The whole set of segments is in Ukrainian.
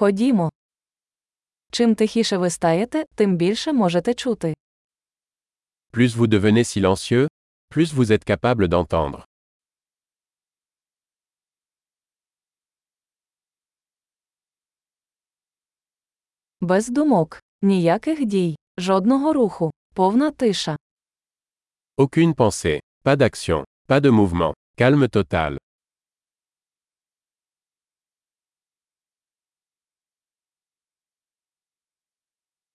Ходімо. Чим тихіше ви стаєте, тим більше можете чути. Plus vous devenez silencieux, plus vous êtes capable d'entendre. Без думок, ніяких дій, жодного руху, повна тиша. Aucune pensée, pas d'action, pas de mouvement, calme total.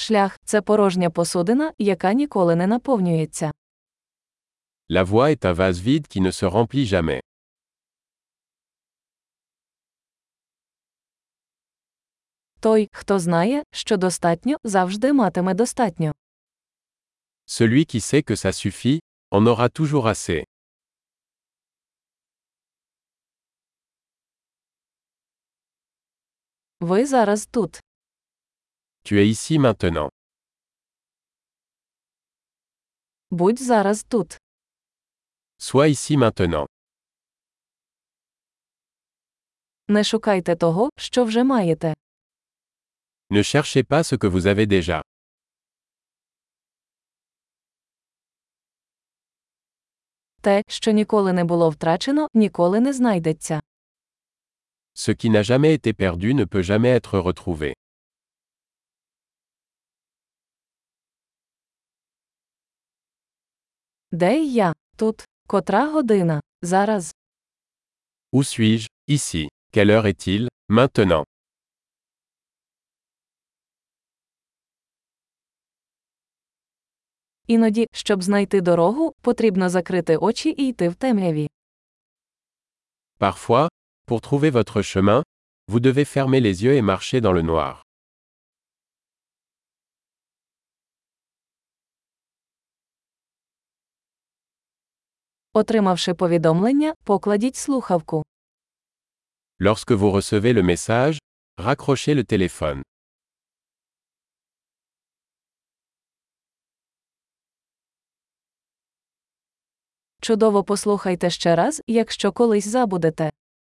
Шлях це порожня посудина, яка ніколи не наповнюється. La voie est un vase vide qui ne se remplit jamais. Той, хто знає, що достатньо, завжди матиме достатньо. Celui qui sait que ça suffit, en aura toujours assez. Ви зараз тут. Tu es ici maintenant. Будь зараз тут. Sois ici maintenant. Не шукайте того, що вже маєте. Ne cherchez pas ce que vous avez déjà. Те, що ніколи не було втрачено, ніколи не знайдеться. Ce qui n'a jamais été perdu ne peut jamais être retrouvé. Де я? Тут. Котра година? Зараз. Où suis-je Ici. Quelle heure est-il Maintenant. Іноді, щоб знайти дорогу, потрібно закрити очі і йти в темряві. Parfois, pour trouver votre chemin, vous devez fermer les yeux et marcher dans le noir. Отримавши повідомлення, покладіть слухавку. Lorsque vous recevez le message, raccrochez le téléphone. Чудово послухайте ще раз, якщо колись забудете.